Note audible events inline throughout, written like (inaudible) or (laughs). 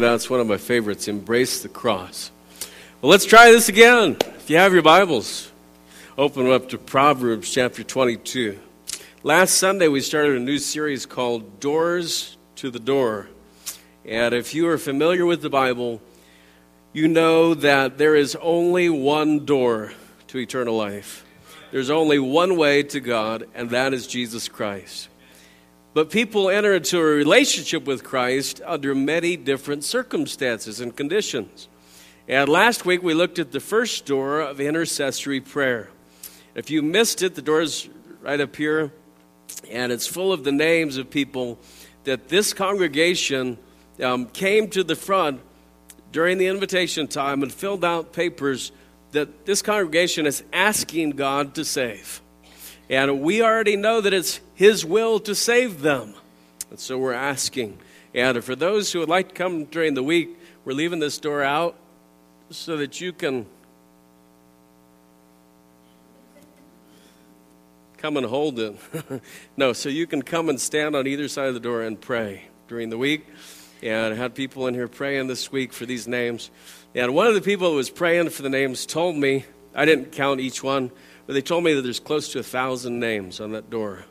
That's one of my favorites, Embrace the Cross. Well, let's try this again. If you have your Bibles, open up to Proverbs chapter 22. Last Sunday, we started a new series called Doors to the Door. And if you are familiar with the Bible, you know that there is only one door to eternal life. There's only one way to God, and that is Jesus Christ. But people enter into a relationship with Christ under many different circumstances and conditions. And last week we looked at the first door of intercessory prayer. If you missed it, the door is right up here, and it's full of the names of people that this congregation um, came to the front during the invitation time and filled out papers that this congregation is asking God to save. And we already know that it's His will to save them. And so we're asking. And for those who would like to come during the week, we're leaving this door out so that you can come and hold it. (laughs) no, so you can come and stand on either side of the door and pray during the week. And I had people in here praying this week for these names. And one of the people who was praying for the names told me, I didn't count each one, but they told me that there's close to a thousand names on that door.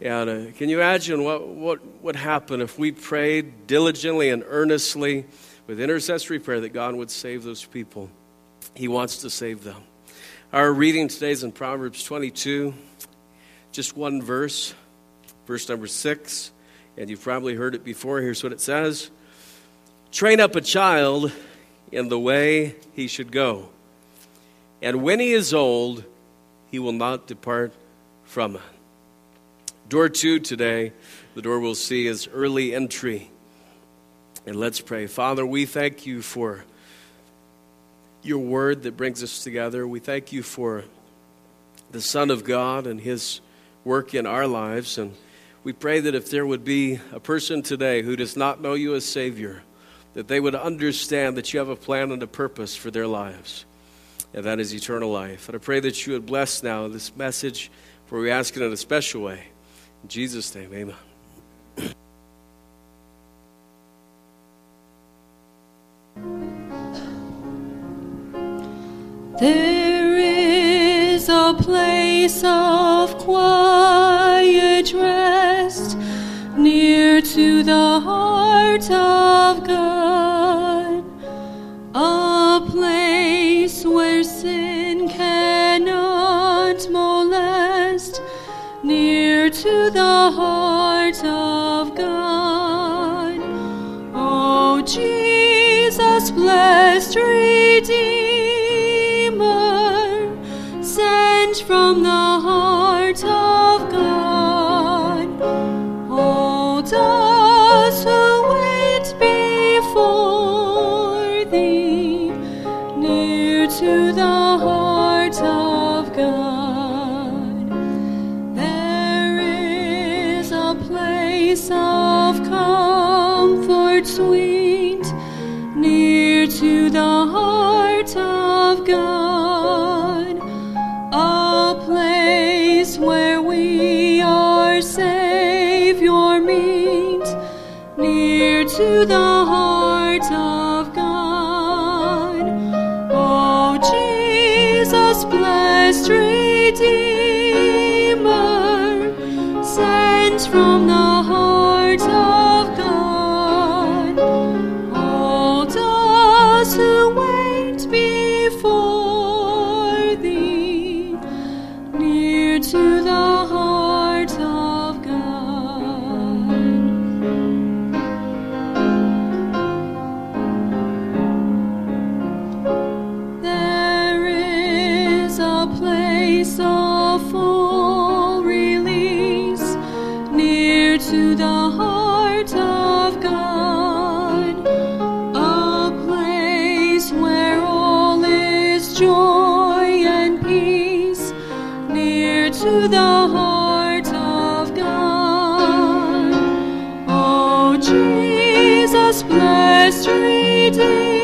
And uh, can you imagine what, what would happen if we prayed diligently and earnestly with intercessory prayer that God would save those people? He wants to save them. Our reading today is in Proverbs 22, just one verse, verse number six. And you've probably heard it before. Here's what it says Train up a child in the way he should go. And when he is old, he will not depart from it. Door two today, the door we'll see is early entry. And let's pray. Father, we thank you for your word that brings us together. We thank you for the Son of God and his work in our lives. And we pray that if there would be a person today who does not know you as Savior, that they would understand that you have a plan and a purpose for their lives and that is eternal life. And I pray that you would bless now this message, for we ask it in a special way. In Jesus' name, amen. There is a place of quiet rest near to the heart of God, a place where sin cannot molest, near to the heart of God. Oh, Jesus, blessed Redeemer, sent from the heart the blessed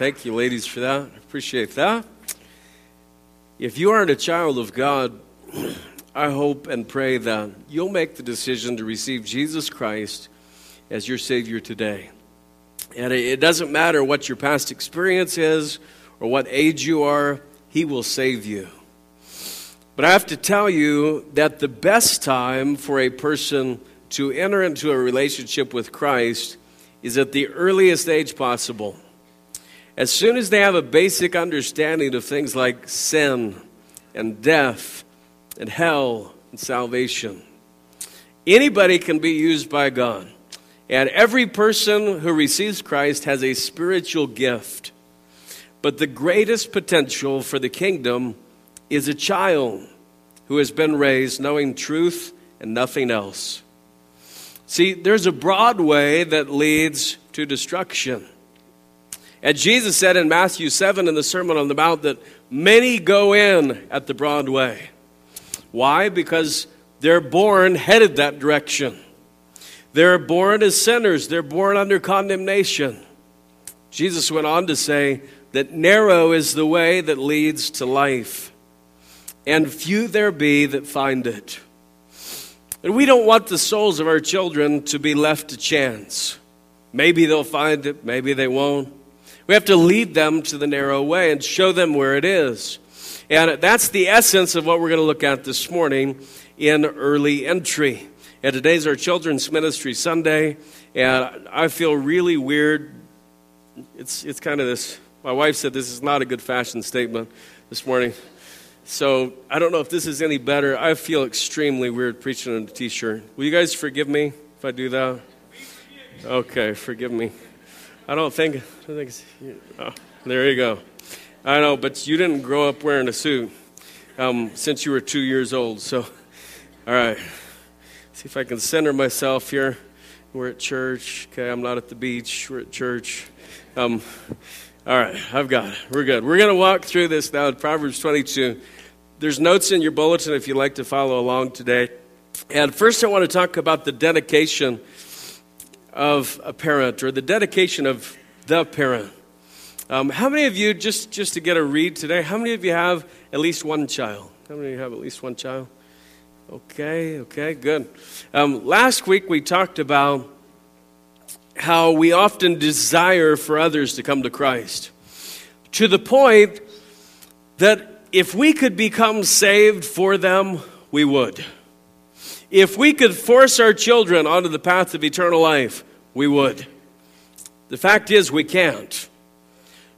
Thank you, ladies, for that. I appreciate that. If you aren't a child of God, I hope and pray that you'll make the decision to receive Jesus Christ as your Savior today. And it doesn't matter what your past experience is or what age you are, He will save you. But I have to tell you that the best time for a person to enter into a relationship with Christ is at the earliest age possible. As soon as they have a basic understanding of things like sin and death and hell and salvation, anybody can be used by God. And every person who receives Christ has a spiritual gift. But the greatest potential for the kingdom is a child who has been raised knowing truth and nothing else. See, there's a broad way that leads to destruction. And Jesus said in Matthew 7 in the Sermon on the Mount that many go in at the broad way. Why? Because they're born headed that direction. They're born as sinners, they're born under condemnation. Jesus went on to say that narrow is the way that leads to life, and few there be that find it. And we don't want the souls of our children to be left to chance. Maybe they'll find it, maybe they won't. We have to lead them to the narrow way and show them where it is. And that's the essence of what we're going to look at this morning in early entry. And today's our Children's Ministry Sunday, and I feel really weird. It's, it's kind of this. My wife said this is not a good fashion statement this morning. So I don't know if this is any better. I feel extremely weird preaching on a t shirt. Will you guys forgive me if I do that? Okay, forgive me. I don't think. I don't think oh, there you go. I know, but you didn't grow up wearing a suit um, since you were two years old. So, all right. See if I can center myself here. We're at church. Okay, I'm not at the beach. We're at church. Um, all right, I've got it. We're good. We're going to walk through this now. Proverbs 22. There's notes in your bulletin if you'd like to follow along today. And first, I want to talk about the dedication of a parent or the dedication of the parent. Um, how many of you, just, just to get a read today, how many of you have at least one child? How many of you have at least one child? Okay, okay, good. Um, last week we talked about how we often desire for others to come to Christ to the point that if we could become saved for them, we would. If we could force our children onto the path of eternal life, we would. The fact is, we can't.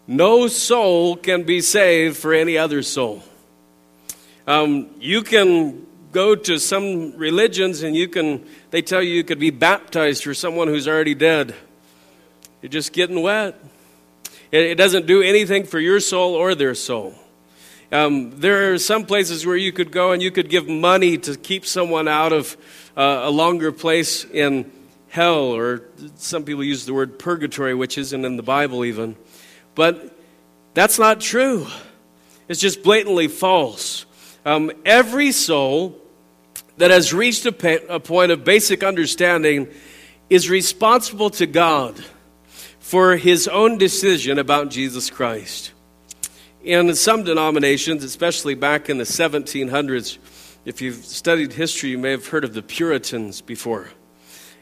No soul can be saved for any other soul. Um, you can go to some religions and you can, they tell you you could be baptized for someone who's already dead. You're just getting wet. It, it doesn't do anything for your soul or their soul. Um, there are some places where you could go and you could give money to keep someone out of uh, a longer place in hell, or some people use the word purgatory, which isn't in the Bible even. But that's not true. It's just blatantly false. Um, every soul that has reached a, pa- a point of basic understanding is responsible to God for his own decision about Jesus Christ. In some denominations, especially back in the 1700s, if you've studied history, you may have heard of the Puritans before.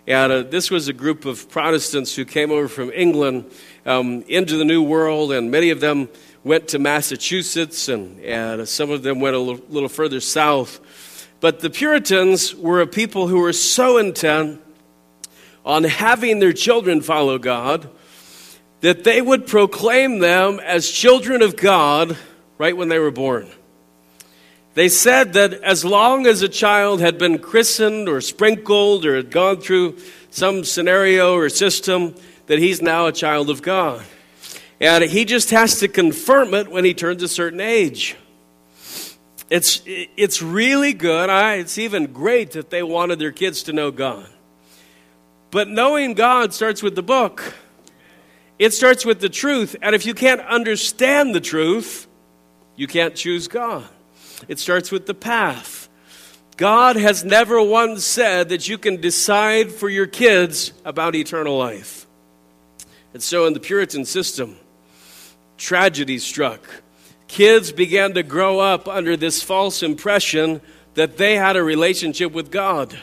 And uh, this was a group of Protestants who came over from England um, into the New World, and many of them went to Massachusetts, and, and some of them went a little, little further south. But the Puritans were a people who were so intent on having their children follow God that they would proclaim them as children of God right when they were born. They said that as long as a child had been christened or sprinkled or had gone through some scenario or system, that he's now a child of God. And he just has to confirm it when he turns a certain age. It's, it's really good. I, it's even great that they wanted their kids to know God. But knowing God starts with the book. It starts with the truth. And if you can't understand the truth, you can't choose God. It starts with the path. God has never once said that you can decide for your kids about eternal life. And so, in the Puritan system, tragedy struck. Kids began to grow up under this false impression that they had a relationship with God.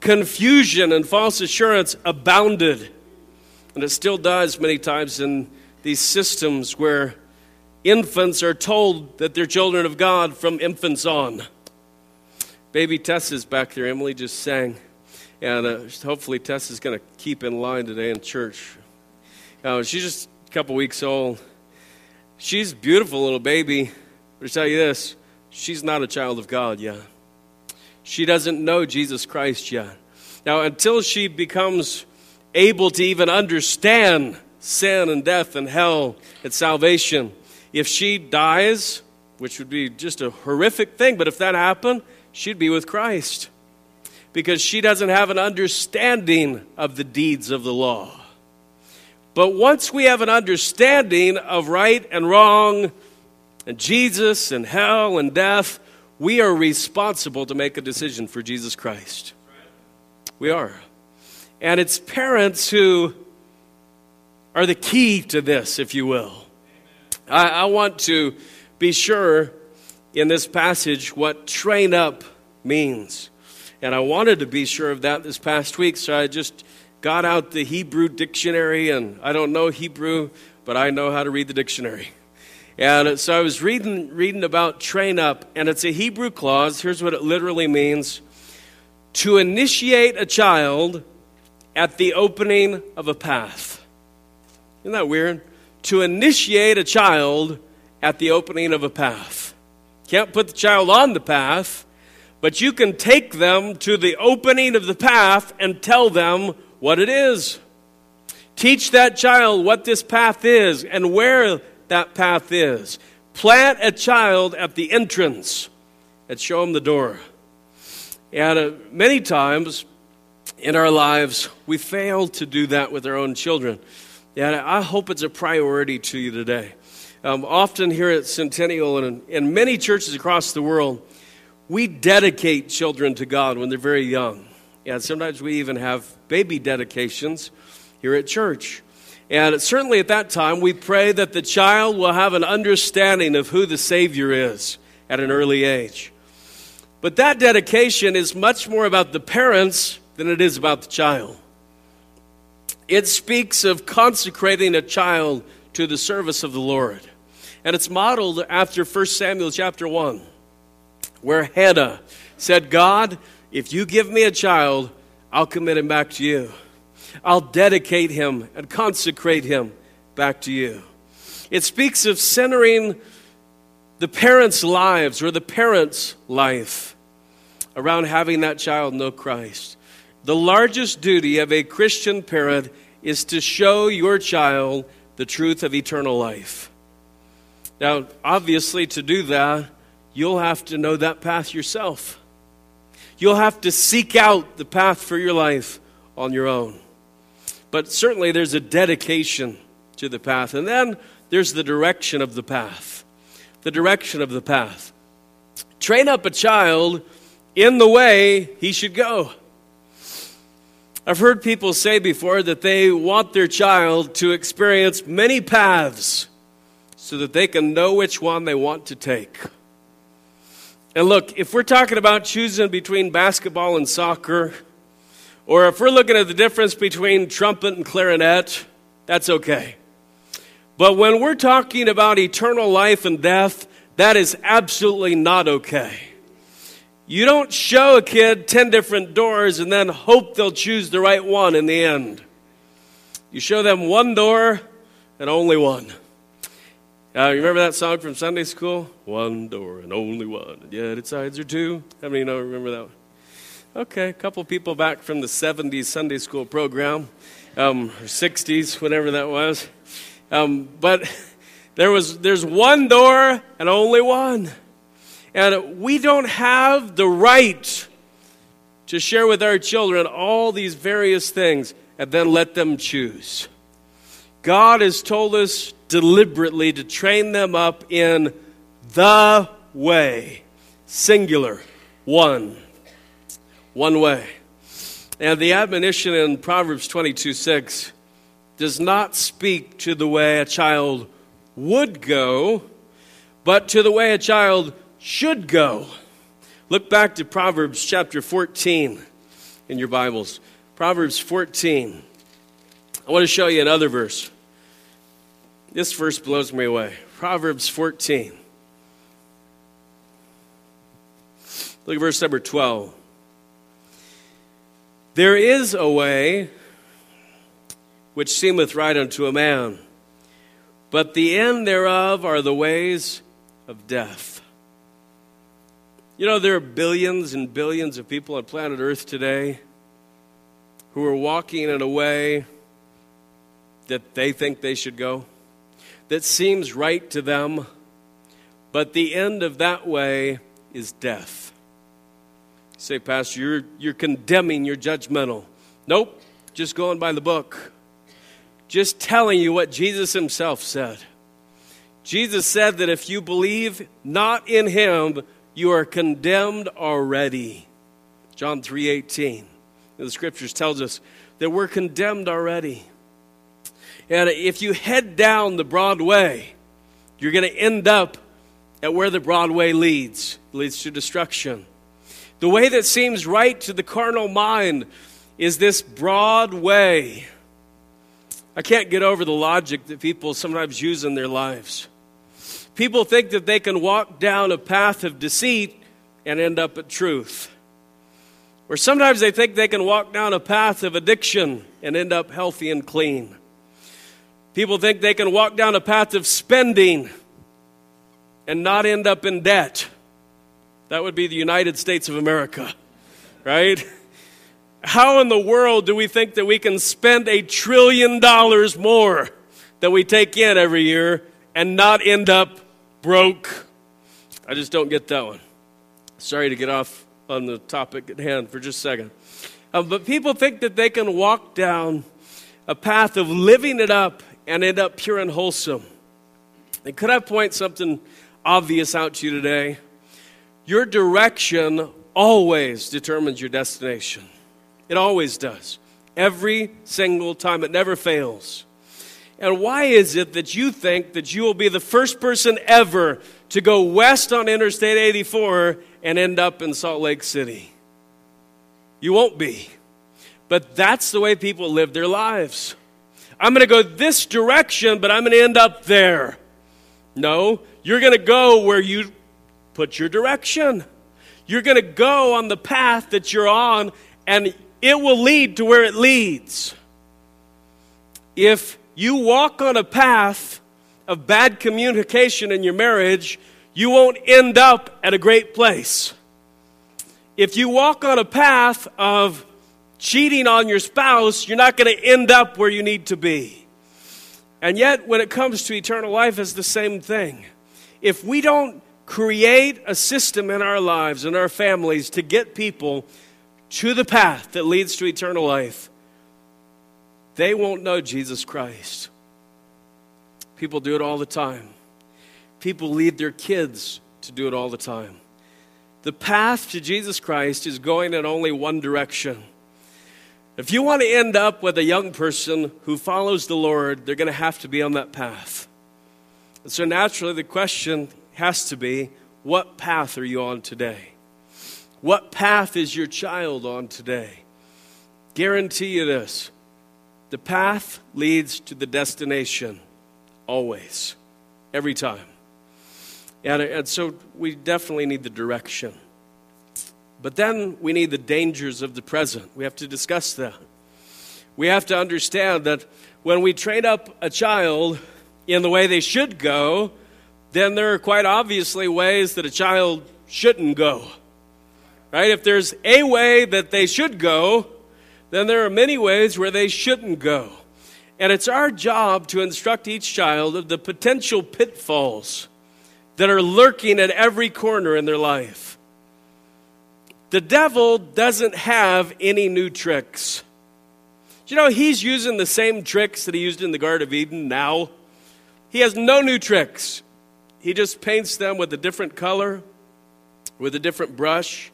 Confusion and false assurance abounded, and it still does many times in these systems where infants are told that they're children of God from infants on. Baby Tess is back there. Emily just sang. And uh, hopefully, Tess is going to keep in line today in church. Uh, she's just a couple weeks old. She's a beautiful little baby. But I tell you this, she's not a child of God yet. She doesn't know Jesus Christ yet. Now, until she becomes able to even understand sin and death and hell and salvation, if she dies, which would be just a horrific thing, but if that happened, she'd be with Christ because she doesn't have an understanding of the deeds of the law. But once we have an understanding of right and wrong, and Jesus and hell and death, we are responsible to make a decision for Jesus Christ. We are. And it's parents who are the key to this, if you will. I, I want to be sure in this passage what train up means. And I wanted to be sure of that this past week, so I just got out the Hebrew dictionary, and I don't know Hebrew, but I know how to read the dictionary. And so I was reading, reading about train up, and it's a Hebrew clause. Here's what it literally means to initiate a child at the opening of a path. Isn't that weird? To initiate a child at the opening of a path. Can't put the child on the path, but you can take them to the opening of the path and tell them what it is. Teach that child what this path is and where that path is. Plant a child at the entrance and show him the door. And uh, many times in our lives, we fail to do that with our own children. And I hope it's a priority to you today. Um, often here at Centennial and in, many churches across the world, we dedicate children to God when they're very young. And sometimes we even have baby dedications here at church. And certainly at that time, we pray that the child will have an understanding of who the Savior is at an early age. But that dedication is much more about the parents than it is about the child. It speaks of consecrating a child to the service of the Lord. And it's modeled after 1 Samuel chapter 1 where Hannah said, God, if you give me a child, I'll commit him back to you. I'll dedicate him and consecrate him back to you. It speaks of centering the parents' lives or the parents' life around having that child know Christ. The largest duty of a Christian parent is to show your child the truth of eternal life. Now, obviously, to do that, you'll have to know that path yourself. You'll have to seek out the path for your life on your own. But certainly there's a dedication to the path. And then there's the direction of the path. The direction of the path. Train up a child in the way he should go. I've heard people say before that they want their child to experience many paths so that they can know which one they want to take. And look, if we're talking about choosing between basketball and soccer, or if we're looking at the difference between trumpet and clarinet, that's okay. But when we're talking about eternal life and death, that is absolutely not okay. You don't show a kid 10 different doors and then hope they'll choose the right one in the end. You show them one door and only one. Uh, you remember that song from Sunday school? One door and only one, and yet its sides are two. How many of you know remember that one? Okay, a couple people back from the 70s Sunday school program, um, or 60s, whatever that was. Um, but (laughs) there was there's one door and only one. And we don't have the right to share with our children all these various things and then let them choose. God has told us deliberately to train them up in the way. Singular. One. One way. And the admonition in Proverbs 22 6 does not speak to the way a child would go, but to the way a child should go. Look back to Proverbs chapter 14 in your Bibles. Proverbs 14. I want to show you another verse. This verse blows me away. Proverbs 14. Look at verse number 12. There is a way which seemeth right unto a man, but the end thereof are the ways of death. You know, there are billions and billions of people on planet Earth today who are walking in a way that they think they should go, that seems right to them, but the end of that way is death. say, Pastor, you're, you're condemning, you're judgmental. Nope, just going by the book. Just telling you what Jesus himself said. Jesus said that if you believe not in him, you are condemned already. John 3:18. The scriptures tells us that we're condemned already. And if you head down the broad way, you're going to end up at where the broad way leads. Leads to destruction. The way that seems right to the carnal mind is this broad way. I can't get over the logic that people sometimes use in their lives. People think that they can walk down a path of deceit and end up at truth. Or sometimes they think they can walk down a path of addiction and end up healthy and clean. People think they can walk down a path of spending and not end up in debt. That would be the United States of America, right? How in the world do we think that we can spend a trillion dollars more than we take in every year and not end up broke? I just don't get that one. Sorry to get off on the topic at hand for just a second. Uh, but people think that they can walk down a path of living it up and end up pure and wholesome. And could I point something obvious out to you today? Your direction always determines your destination. It always does. Every single time. It never fails. And why is it that you think that you will be the first person ever to go west on Interstate 84 and end up in Salt Lake City? You won't be. But that's the way people live their lives. I'm going to go this direction, but I'm going to end up there. No, you're going to go where you put your direction. You're going to go on the path that you're on, and it will lead to where it leads. If you walk on a path of bad communication in your marriage, you won't end up at a great place. If you walk on a path of cheating on your spouse, you're not going to end up where you need to be. And yet, when it comes to eternal life, it's the same thing. If we don't create a system in our lives and our families to get people to the path that leads to eternal life, they won't know Jesus Christ. People do it all the time. People lead their kids to do it all the time. The path to Jesus Christ is going in only one direction. If you want to end up with a young person who follows the Lord, they're going to have to be on that path. And so naturally, the question has to be what path are you on today? What path is your child on today? Guarantee you this the path leads to the destination, always, every time. And, and so we definitely need the direction. But then we need the dangers of the present. We have to discuss that. We have to understand that when we train up a child in the way they should go, then there are quite obviously ways that a child shouldn't go. Right? If there's a way that they should go, then there are many ways where they shouldn't go. And it's our job to instruct each child of the potential pitfalls that are lurking at every corner in their life. The devil doesn't have any new tricks. You know, he's using the same tricks that he used in the Garden of Eden now. He has no new tricks. He just paints them with a different color, with a different brush.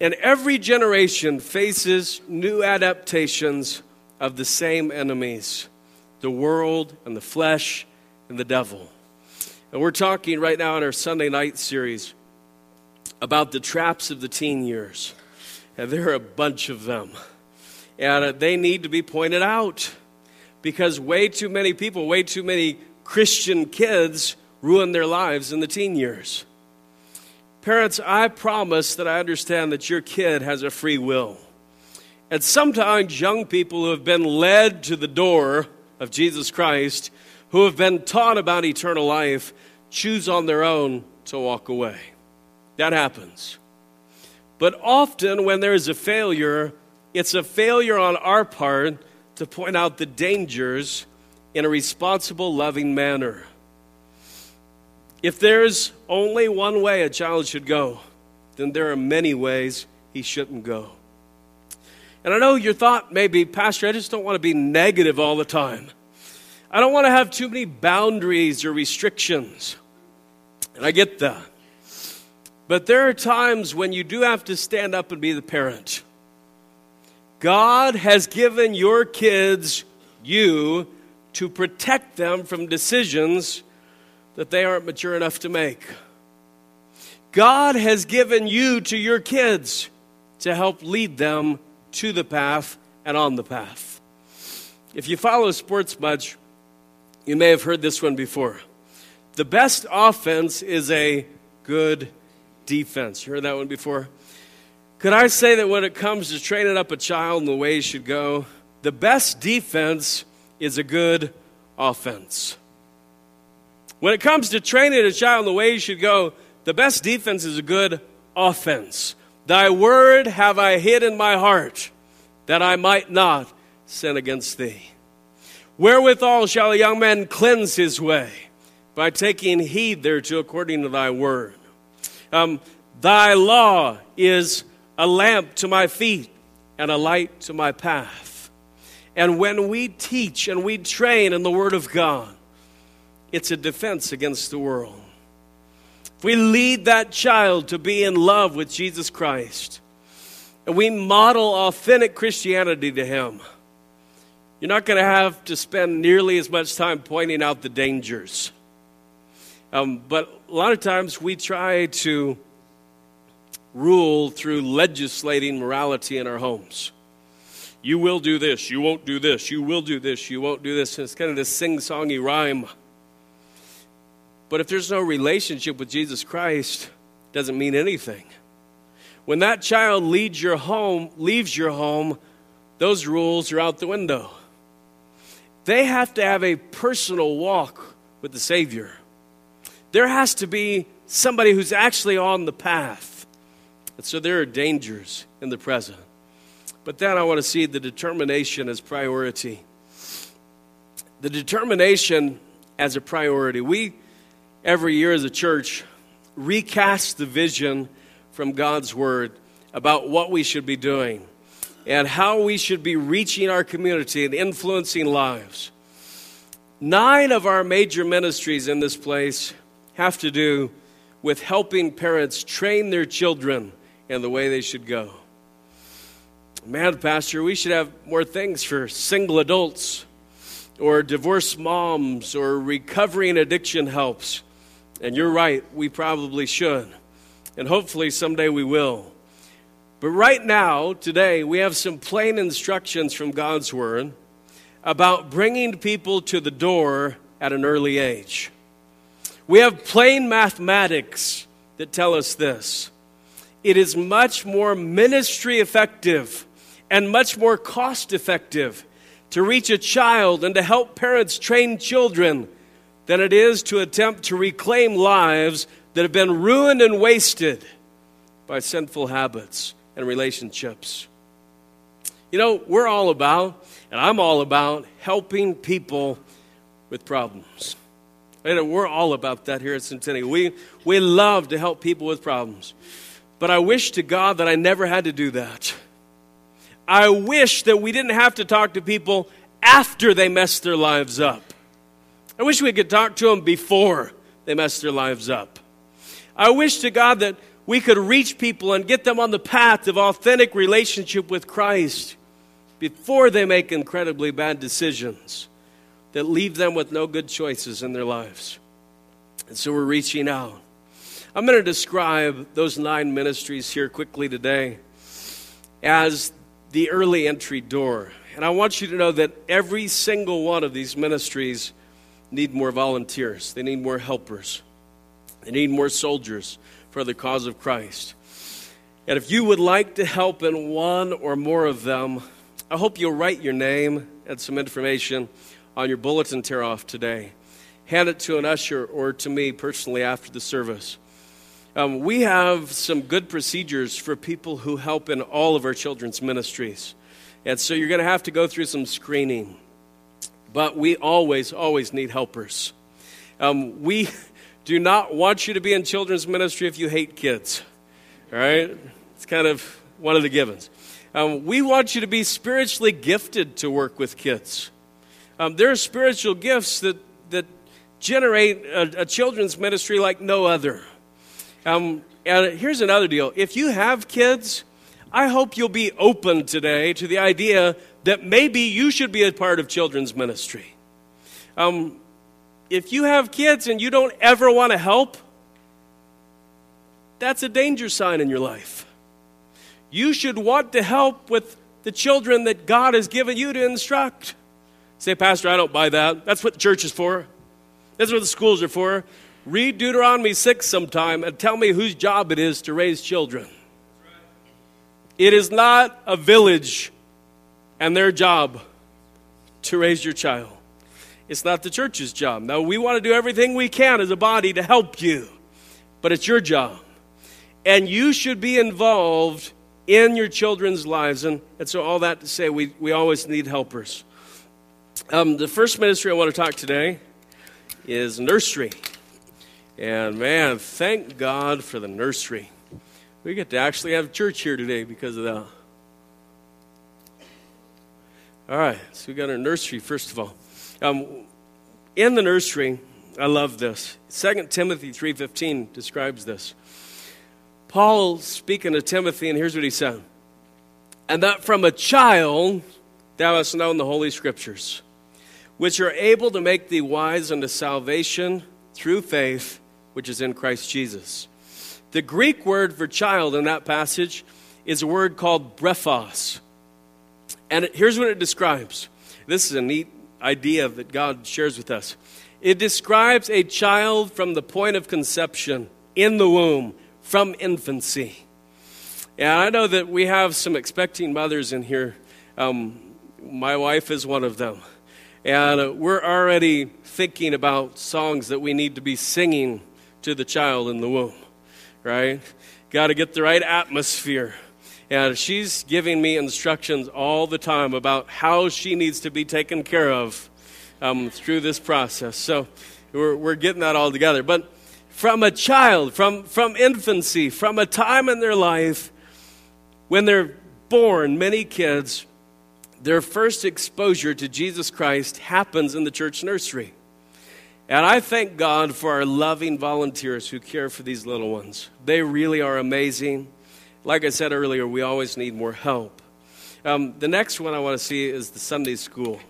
And every generation faces new adaptations of the same enemies the world and the flesh and the devil. And we're talking right now in our Sunday night series about the traps of the teen years. And there are a bunch of them. And uh, they need to be pointed out because way too many people, way too many Christian kids ruin their lives in the teen years. Parents, I promise that I understand that your kid has a free will. And sometimes young people who have been led to the door of Jesus Christ, who have been taught about eternal life, choose on their own to walk away. That happens. But often, when there is a failure, it's a failure on our part to point out the dangers in a responsible, loving manner. If there's only one way a child should go, then there are many ways he shouldn't go. And I know your thought may be, Pastor, I just don't want to be negative all the time. I don't want to have too many boundaries or restrictions. And I get that. But there are times when you do have to stand up and be the parent. God has given your kids you to protect them from decisions that they aren't mature enough to make. God has given you to your kids to help lead them to the path and on the path. If you follow sports much, you may have heard this one before. The best offense is a good defense. You heard that one before? Could I say that when it comes to training up a child in the way he should go, the best defense is a good offense? When it comes to training a child in the way he should go, the best defense is a good offense. Thy word have I hid in my heart, that I might not sin against thee. Wherewithal shall a young man cleanse his way? By taking heed thereto according to thy word. Um, thy law is a lamp to my feet and a light to my path. And when we teach and we train in the Word of God, it's a defense against the world. If we lead that child to be in love with Jesus Christ, and we model authentic Christianity to him, you're not going to have to spend nearly as much time pointing out the dangers. Um, but a lot of times we try to rule through legislating morality in our homes. You will do this, you won't do this, you will do this, you won't do this. And it's kind of this sing songy rhyme. But if there's no relationship with Jesus Christ, it doesn't mean anything. When that child leaves your home, leaves your home, those rules are out the window. They have to have a personal walk with the Savior. There has to be somebody who's actually on the path. And so there are dangers in the present. But then I want to see the determination as priority. The determination as a priority. We, every year as a church, recast the vision from God's Word about what we should be doing and how we should be reaching our community and influencing lives. Nine of our major ministries in this place have to do with helping parents train their children in the way they should go. Man, Pastor, we should have more things for single adults or divorced moms or recovering addiction helps. And you're right, we probably should. And hopefully someday we will. But right now, today, we have some plain instructions from God's Word about bringing people to the door at an early age. We have plain mathematics that tell us this it is much more ministry effective and much more cost effective to reach a child and to help parents train children than it is to attempt to reclaim lives that have been ruined and wasted by sinful habits and relationships. You know, we're all about, and I'm all about, helping people with problems. We're all about that here at Centennial. We, we love to help people with problems. But I wish to God that I never had to do that. I wish that we didn't have to talk to people after they messed their lives up. I wish we could talk to them before they mess their lives up. I wish to God that we could reach people and get them on the path of authentic relationship with Christ before they make incredibly bad decisions that leave them with no good choices in their lives. And so we're reaching out. I'm going to describe those nine ministries here quickly today as the early entry door. And I want you to know that every single one of these ministries need more volunteers. They need more helpers. They need more soldiers for the cause of Christ. And if you would like to help in one or more of them, I hope you'll write your name and some information on your bulletin tear off today. Hand it to an usher or to me personally after the service. Um, we have some good procedures for people who help in all of our children's ministries. And so you're going to have to go through some screening. But we always, always need helpers. Um, we (laughs) do not want you to be in children's ministry if you hate kids. All right? It's kind of one of the givens. Um, we want you to be spiritually gifted to work with kids. Um, there are spiritual gifts that, that generate a, a children's ministry like no other. Um, and here's another deal if you have kids, I hope you'll be open today to the idea that maybe you should be a part of children's ministry. Um, if you have kids and you don't ever want to help, that's a danger sign in your life. You should want to help with the children that God has given you to instruct. Say, Pastor, I don't buy that. That's what the church is for. That's what the schools are for. Read Deuteronomy 6 sometime and tell me whose job it is to raise children. It is not a village and their job to raise your child. It's not the church's job. Now, we want to do everything we can as a body to help you, but it's your job. And you should be involved in your children's lives. And, and so, all that to say, we, we always need helpers. Um, the first ministry I want to talk today is nursery. And man, thank God for the nursery. We get to actually have church here today because of that. All right, so we got our nursery first of all. Um, in the nursery, I love this. 2 Timothy 3:15 describes this. Paul speaking to Timothy, and here's what he said: "And that from a child thou hast known the holy scriptures, which are able to make thee wise unto salvation through faith." which is in Christ Jesus. The Greek word for child in that passage is a word called brephos. And here's what it describes. This is a neat idea that God shares with us. It describes a child from the point of conception, in the womb, from infancy. And I know that we have some expecting mothers in here. Um, my wife is one of them. And uh, we're already thinking about songs that we need to be singing to the child in the womb, right? Got to get the right atmosphere. And she's giving me instructions all the time about how she needs to be taken care of um, through this process. So we're, we're getting that all together. But from a child, from, from infancy, from a time in their life when they're born, many kids, their first exposure to Jesus Christ happens in the church nursery. And I thank God for our loving volunteers who care for these little ones. They really are amazing. Like I said earlier, we always need more help. Um, the next one I want to see is the Sunday school.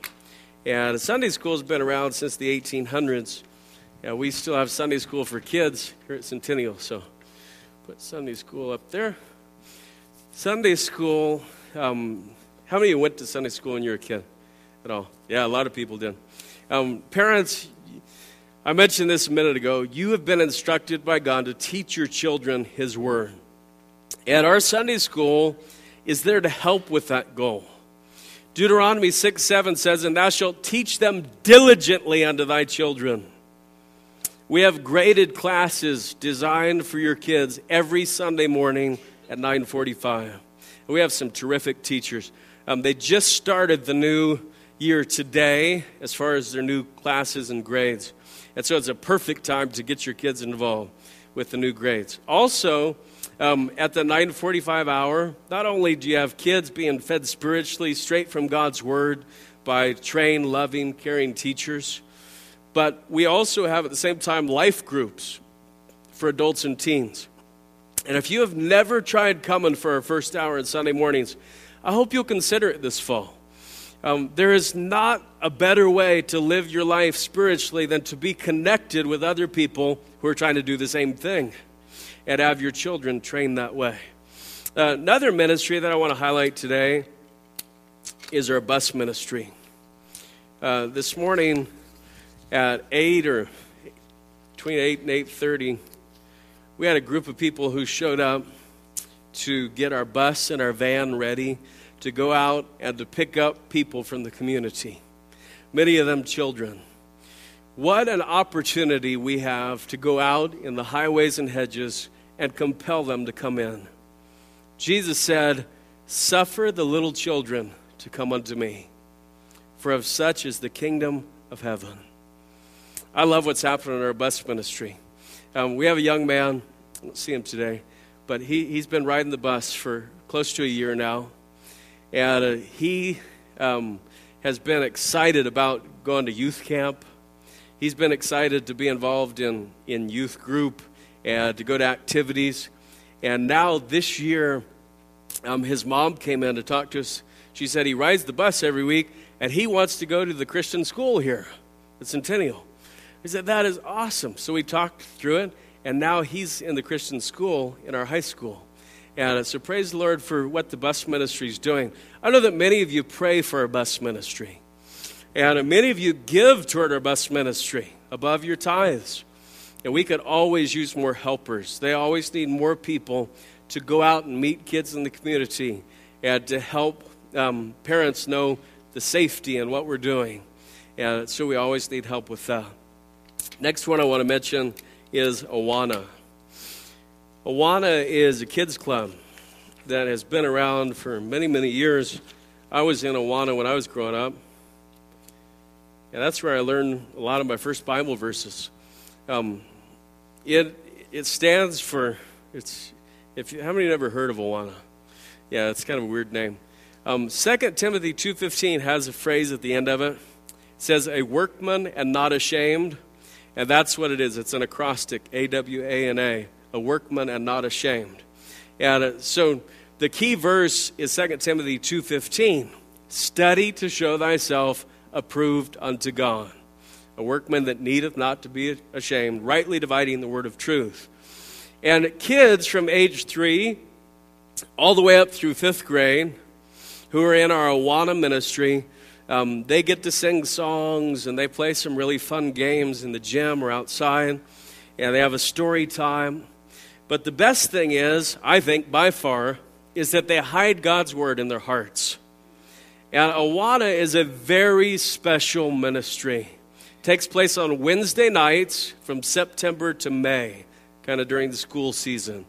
And Sunday school has been around since the 1800s. And we still have Sunday school for kids here at Centennial. So put Sunday school up there. Sunday school, um, how many of you went to Sunday school when you were a kid at all? Yeah, a lot of people did. Um, parents, I mentioned this a minute ago. You have been instructed by God to teach your children His Word. And our Sunday school is there to help with that goal. Deuteronomy 6 7 says, And thou shalt teach them diligently unto thy children. We have graded classes designed for your kids every Sunday morning at 945. We have some terrific teachers. Um, they just started the new year today as far as their new classes and grades. And so it's a perfect time to get your kids involved with the new grades. Also, um, at the 945 hour, not only do you have kids being fed spiritually straight from God's Word by trained, loving, caring teachers, but we also have at the same time life groups for adults and teens. And if you have never tried coming for our first hour on Sunday mornings, I hope you'll consider it this fall. Um, there is not a better way to live your life spiritually than to be connected with other people who are trying to do the same thing and have your children trained that way. Uh, another ministry that I want to highlight today is our bus ministry. Uh, this morning at 8 or between 8 and 8.30, we had a group of people who showed up to get our bus and our van ready to go out and to pick up people from the community, many of them children. What an opportunity we have to go out in the highways and hedges and compel them to come in. Jesus said, Suffer the little children to come unto me, for of such is the kingdom of heaven. I love what's happening in our bus ministry. Um, we have a young man, I don't see him today, but he, he's been riding the bus for close to a year now. And uh, he um, has been excited about going to youth camp. He's been excited to be involved in, in youth group and to go to activities. And now this year, um, his mom came in to talk to us. She said he rides the bus every week and he wants to go to the Christian school here at Centennial. He said, That is awesome. So we talked through it, and now he's in the Christian school in our high school. And so praise the Lord for what the bus ministry is doing. I know that many of you pray for our bus ministry. And many of you give toward our bus ministry above your tithes. And we could always use more helpers. They always need more people to go out and meet kids in the community and to help um, parents know the safety and what we're doing. And so we always need help with that. Next one I want to mention is Awana. Awana is a kids club that has been around for many, many years. I was in Awana when I was growing up. And that's where I learned a lot of my first Bible verses. Um, it it stands for it's if you, how many ever heard of Awana? Yeah, it's kind of a weird name. Um, 2 Timothy two fifteen has a phrase at the end of it. It says, "A workman and not ashamed," and that's what it is. It's an acrostic: A W A workman and not ashamed. And uh, so the key verse is 2 Timothy two fifteen. Study to show thyself approved unto God a workman that needeth not to be ashamed, rightly dividing the word of truth. And kids from age three all the way up through fifth grade who are in our Awana ministry, um, they get to sing songs and they play some really fun games in the gym or outside, and they have a story time. But the best thing is, I think by far, is that they hide God's word in their hearts. And Awana is a very special ministry takes place on Wednesday nights from September to May, kind of during the school season.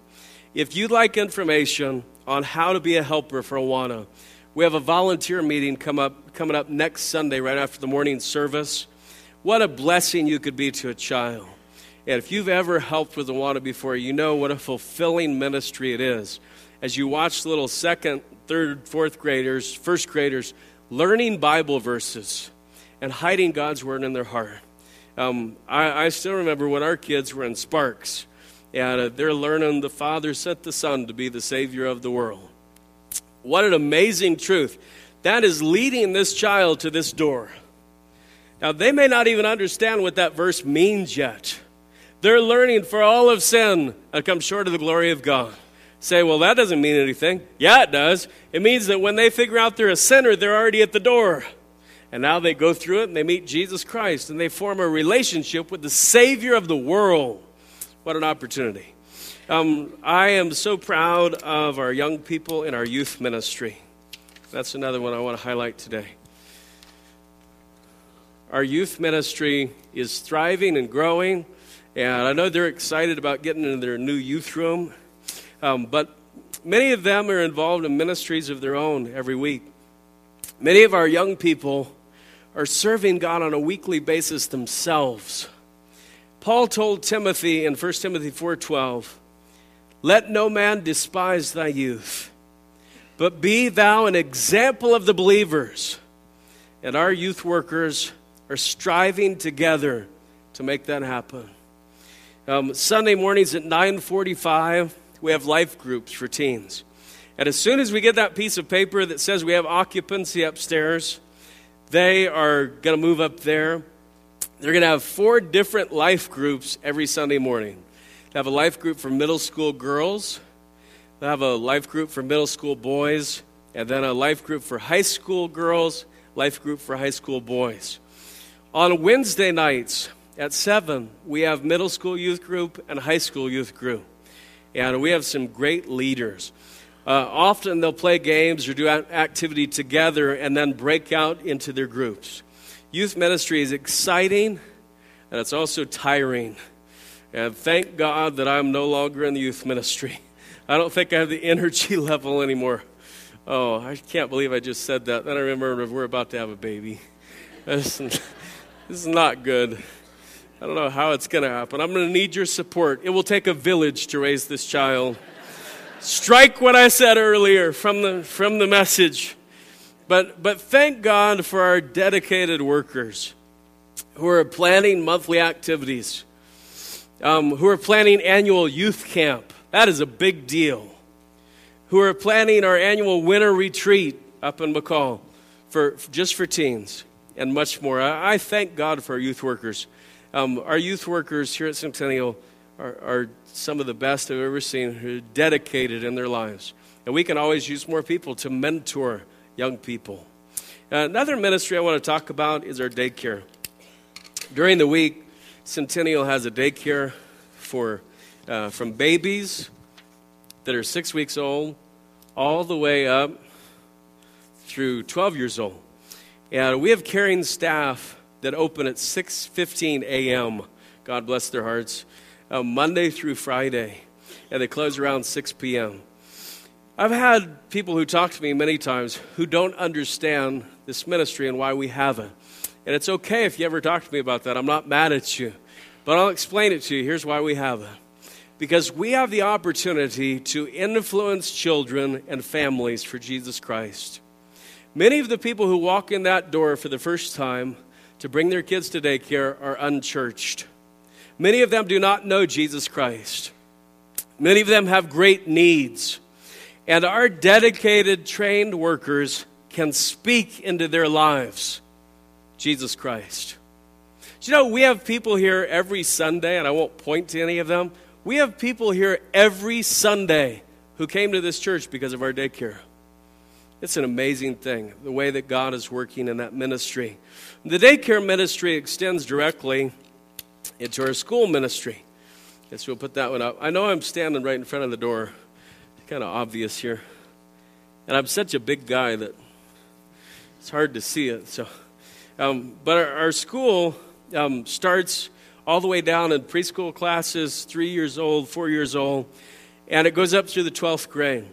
If you'd like information on how to be a helper for Awana, we have a volunteer meeting come up, coming up next Sunday right after the morning service. What a blessing you could be to a child. And if you've ever helped with Awana before, you know what a fulfilling ministry it is. As you watch little second, third, fourth graders, first graders learning Bible verses and hiding God's word in their heart. Um, I, I, still remember when our kids were in Sparks, and uh, they're learning the Father sent the Son to be the Savior of the world. What an amazing truth. That is leading this child to this door. Now, they may not even understand what that verse means yet. They're learning for all of sin and come short of the glory of God. Say, well, that doesn't mean anything. Yeah, it does. It means that when they figure out they're a sinner, they're already at the door. And now they go through it and they meet Jesus Christ and they form a relationship with the Savior of the world. What an opportunity. Um, I am so proud of our young people in our youth ministry. That's another one I want to highlight today. Our youth ministry is thriving and growing, and I know they're excited about getting into their new youth room. Um, but many of them are involved in ministries of their own every week. Many of our young people are serving God on a weekly basis themselves. Paul told Timothy in 1 Timothy 4:12, "Let no man despise thy youth, but be thou an example of the believers." And our youth workers are striving together to make that happen. Um, Sunday mornings at 9:45, we have life groups for teens. And as soon as we get that piece of paper that says we have occupancy upstairs, They are going to move up there. They're going to have four different life groups every Sunday morning. They have a life group for middle school girls, they have a life group for middle school boys, and then a life group for high school girls, life group for high school boys. On Wednesday nights at 7, we have middle school youth group and high school youth group. And we have some great leaders. Uh, often they'll play games or do activity together and then break out into their groups. Youth ministry is exciting and it's also tiring. And thank God that I'm no longer in the youth ministry. (laughs) I don't think I have the (laughs) energy level anymore. Oh, I can't believe I just said that. Then I remember we're about to have a baby. (laughs) This, this is not good. I don't know how it's going to happen. I'm going to need your support. It will take a village to raise this child. Strike what I said earlier from the, from the message. But, but thank God for our dedicated workers who are planning monthly activities, um, who are planning annual youth camp. That is a big deal who are planning our annual winter retreat up in McCall for just for teens and much more. I, I thank God for our youth workers. Um, our youth workers here at Centennial are, are, some of the best I've ever seen who are dedicated in their lives. And we can always use more people to mentor young people. Another ministry I want to talk about is our daycare. During the week, Centennial has a daycare for uh, from babies that are six weeks old all the way up through 12 years old. And we have caring staff that open at 6:15 a.m. God bless their hearts, uh, Monday through Friday, and they close around 6 p.m. I've had people who talk to me many times who don't understand this ministry and why we have it. And it's okay if you ever talk to me about that. I'm not mad at you. But I'll explain it to you. Here's why we have it because we have the opportunity to influence children and families for Jesus Christ. Many of the people who walk in that door for the first time to bring their kids to daycare are unchurched. Many of them do not know Jesus Christ. Many of them have great needs. And our dedicated, trained workers can speak into their lives Jesus Christ. Do you know, we have people here every Sunday, and I won't point to any of them we have people here every Sunday who came to this church because of our daycare. It's an amazing thing, the way that God is working in that ministry. The daycare ministry extends directly into our school ministry. Guess we'll put that one up. I know I'm standing right in front of the door. It's kind of obvious here. And I'm such a big guy that it's hard to see it. So, um, but our, our school um, starts all the way down in preschool classes, three years old, four years old, and it goes up through the 12th grade.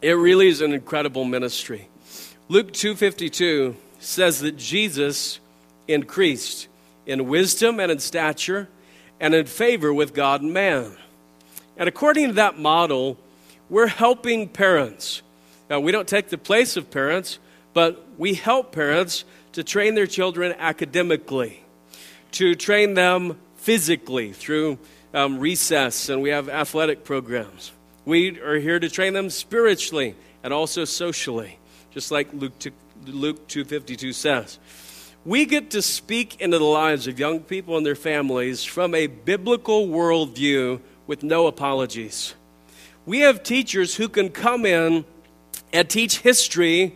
It really is an incredible ministry. Luke 2:52 says that Jesus increased in wisdom and in stature and in favor with God and man. And according to that model, we're helping parents. Now, we don't take the place of parents, but we help parents to train their children academically to train them physically through um, recess, and we have athletic programs. We are here to train them spiritually and also socially, just like Luke, Luke 2.52 says. We get to speak into the lives of young people and their families from a biblical worldview with no apologies. We have teachers who can come in and teach history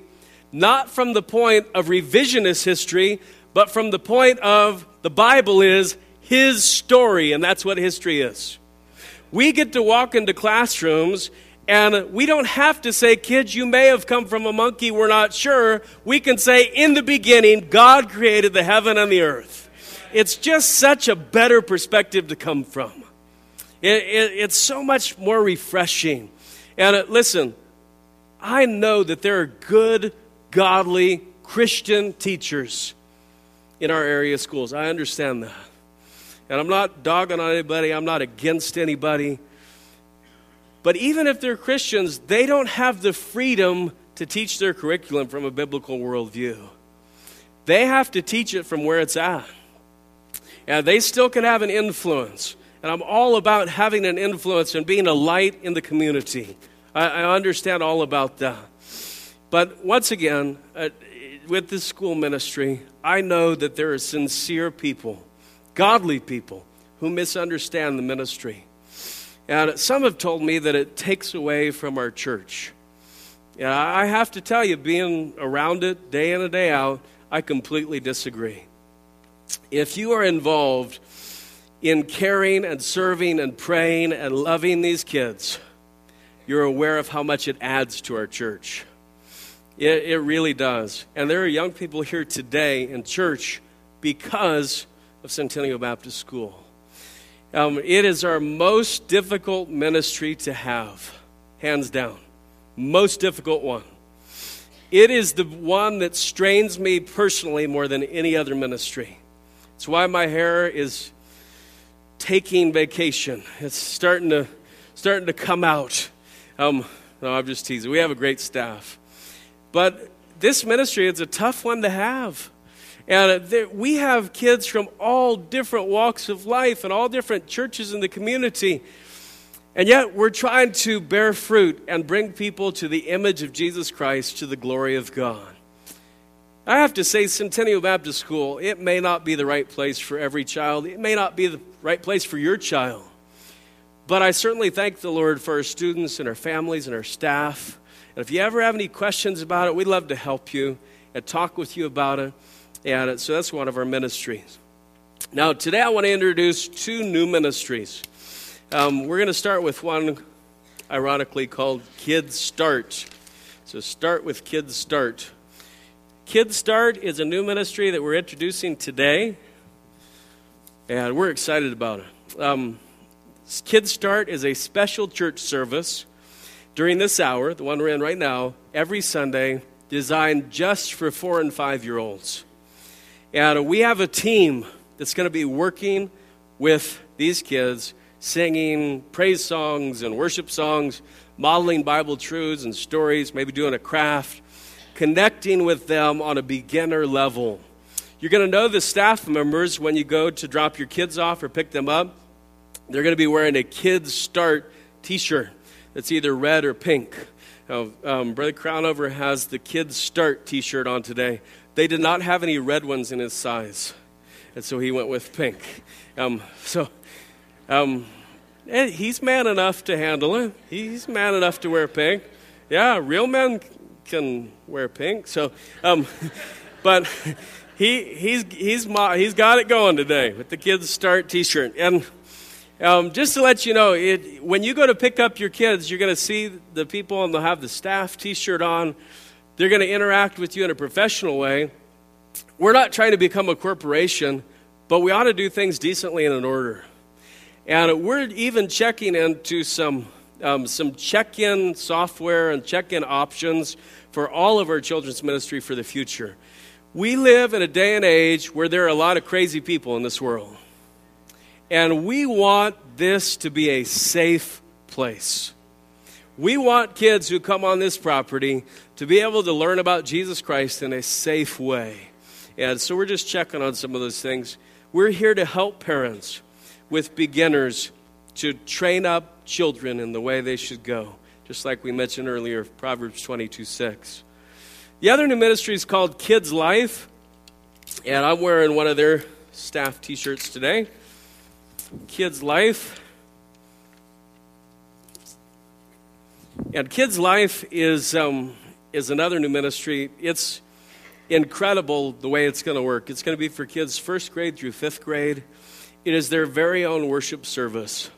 not from the point of revisionist history, but from the point of the Bible is his story, and that's what history is. We get to walk into classrooms and we don't have to say, kids, you may have come from a monkey, we're not sure. We can say, in the beginning, God created the heaven and the earth. It's just such a better perspective to come from. It, it, it's so much more refreshing. And uh, listen, I know that there are good, godly Christian teachers in our area schools. I understand that. And I'm not dogging on anybody, I'm not against anybody. But even if they're Christians, they don't have the freedom to teach their curriculum from a biblical worldview. They have to teach it from where it's at. And they still can have an influence. And I'm all about having an influence and being a light in the community. I, I understand all about that. But once again, uh, with this school ministry, I know that there are sincere people, godly people, who misunderstand the ministry. And some have told me that it takes away from our church. And I have to tell you, being around it day in and day out, I completely disagree. If you are involved in caring and serving and praying and loving these kids, you're aware of how much it adds to our church. It, it really does. And there are young people here today in church because of Centennial Baptist School. Um, it is our most difficult ministry to have, hands down. Most difficult one. It is the one that strains me personally more than any other ministry. It's why my hair is taking vacation. It's starting to, starting to come out. Um, no, I'm just teasing. We have a great staff. But this ministry is a tough one to have. And uh, we have kids from all different walks of life and all different churches in the community. And yet, we're trying to bear fruit and bring people to the image of Jesus Christ to the glory of God. I have to say, Centennial Baptist School, it may not be the right place for every child. It may not be the right place for your child. But I certainly thank the Lord for our students and our families and our staff. And if you ever have any questions about it, we'd love to help you and talk with you about it. And so that's one of our ministries. Now, today I want to introduce two new ministries. Um, we're going to start with one, ironically, called Kids Start. So, start with Kids Start. Kids Start is a new ministry that we're introducing today, and we're excited about it. Um, Kids Start is a special church service during this hour, the one we're in right now, every Sunday, designed just for four and five year olds. And we have a team that's going to be working with these kids, singing praise songs and worship songs, modeling Bible truths and stories, maybe doing a craft connecting with them on a beginner level. You're going to know the staff members when you go to drop your kids off or pick them up. They're going to be wearing a Kids Start t shirt that's either red or pink. Now, um, Brother Crownover has the Kids Start t shirt on today. They did not have any red ones in his size, and so he went with pink. Um, so, um, he's man enough to handle it. He's man enough to wear pink. Yeah, real men can wear pink. So, um, (laughs) but he he's he's he's got it going today with the kids start T-shirt. And um, just to let you know, it, when you go to pick up your kids, you're going to see the people and they'll have the staff T-shirt on. They're going to interact with you in a professional way. We're not trying to become a corporation, but we ought to do things decently and in order. And we're even checking into some um, some check in software and check in options for all of our children's ministry for the future. We live in a day and age where there are a lot of crazy people in this world. And we want this to be a safe place. We want kids who come on this property to be able to learn about Jesus Christ in a safe way. And so we're just checking on some of those things. We're here to help parents with beginners to train up children in the way they should go, just like we mentioned earlier, Proverbs 22 6. The other new ministry is called Kids Life, and I'm wearing one of their staff t shirts today. Kids Life. And Kids Life is, um, is another new ministry. It's incredible the way it's going to work. It's going to be for kids first grade through fifth grade. It is their very own worship service.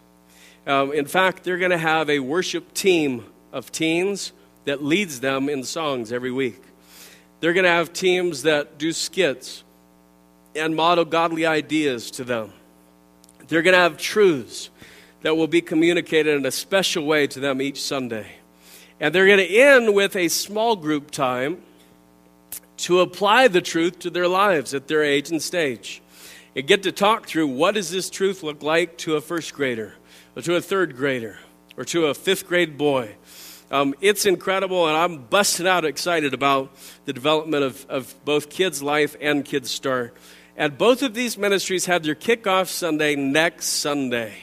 Um, in fact, they're going to have a worship team of teens that leads them in songs every week. They're going to have teams that do skits and model godly ideas to them. They're going to have truths that will be communicated in a special way to them each Sunday. And they're going to end with a small group time to apply the truth to their lives at their age and stage. And get to talk through what does this truth look like to a first grader? or to a third grader or to a fifth grade boy. Um, it's incredible, and I'm busting out excited about the development of, of both Kids Life and Kids Start. And both of these ministries have their kickoff Sunday next Sunday.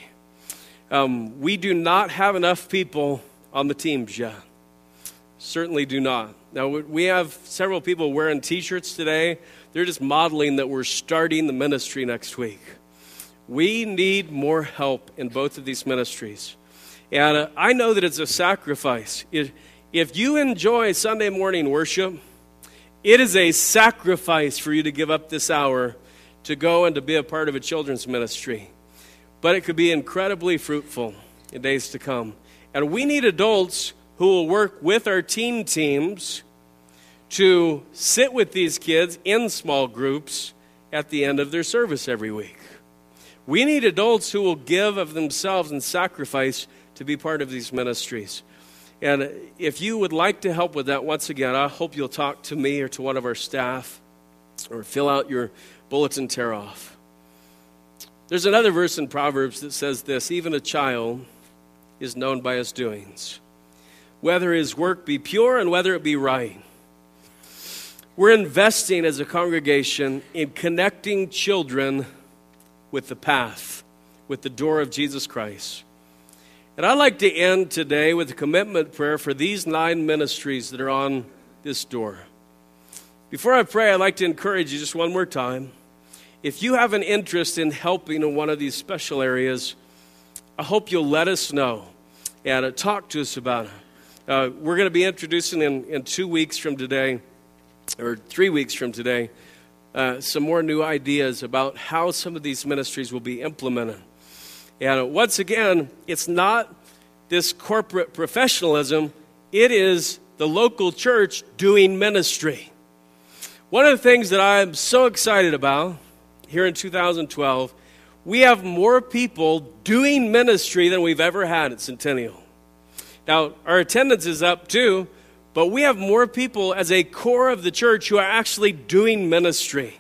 Um, we do not have enough people on the teams yet. Certainly do not. Now, we have several people wearing t shirts today. They're just modeling that we're starting the ministry next week. We need more help in both of these ministries. And uh, I know that it's a sacrifice. If, if you enjoy Sunday morning worship, it is a sacrifice for you to give up this hour to go and to be a part of a children's ministry. But it could be incredibly fruitful in days to come. And we need adults who will work with our teen teams to sit with these kids in small groups at the end of their service every week. We need adults who will give of themselves and sacrifice to be part of these ministries. And if you would like to help with that, once again, I hope you'll talk to me or to one of our staff or fill out your bulletin tear off. There's another verse in Proverbs that says this even a child is known by his doings, whether his work be pure and whether it be right. We're investing as a congregation in connecting children with the path, with the door of Jesus Christ. And I'd like to end today with a commitment prayer for these nine ministries that are on this door. Before I pray, I'd like to encourage you just one more time. If you have an interest in helping in one of these special areas, I hope you'll let us know and uh, talk to us about it. Uh, we're going to be introducing in, in two weeks from today, or three weeks from today, uh, some more new ideas about how some of these ministries will be implemented. And once again, it's not this corporate professionalism, it is the local church doing ministry. One of the things that I'm so excited about here in 2012, we have more people doing ministry than we've ever had at Centennial. Now, our attendance is up too, but we have more people as a core of the church who are actually doing ministry.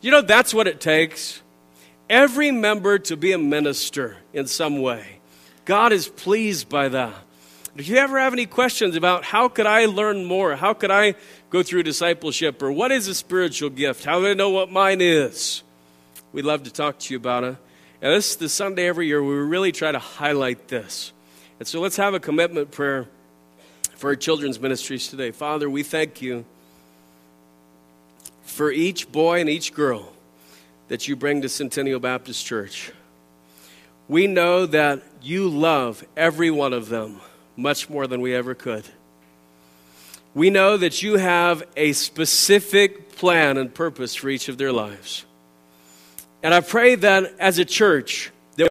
You know, that's what it takes every member to be a minister in some way. God is pleased by that. If you ever have any questions about how could I learn more, how could I go through discipleship, or what is a spiritual gift, how do I know what mine is, we'd love to talk to you about it. And this is the Sunday every year we really try to highlight this. And so let's have a commitment prayer for our children's ministries today. Father, we thank you for each boy and each girl that you bring to Centennial Baptist Church. We know that you love every one of them much more than we ever could. We know that you have a specific plan and purpose for each of their lives. And I pray that as a church,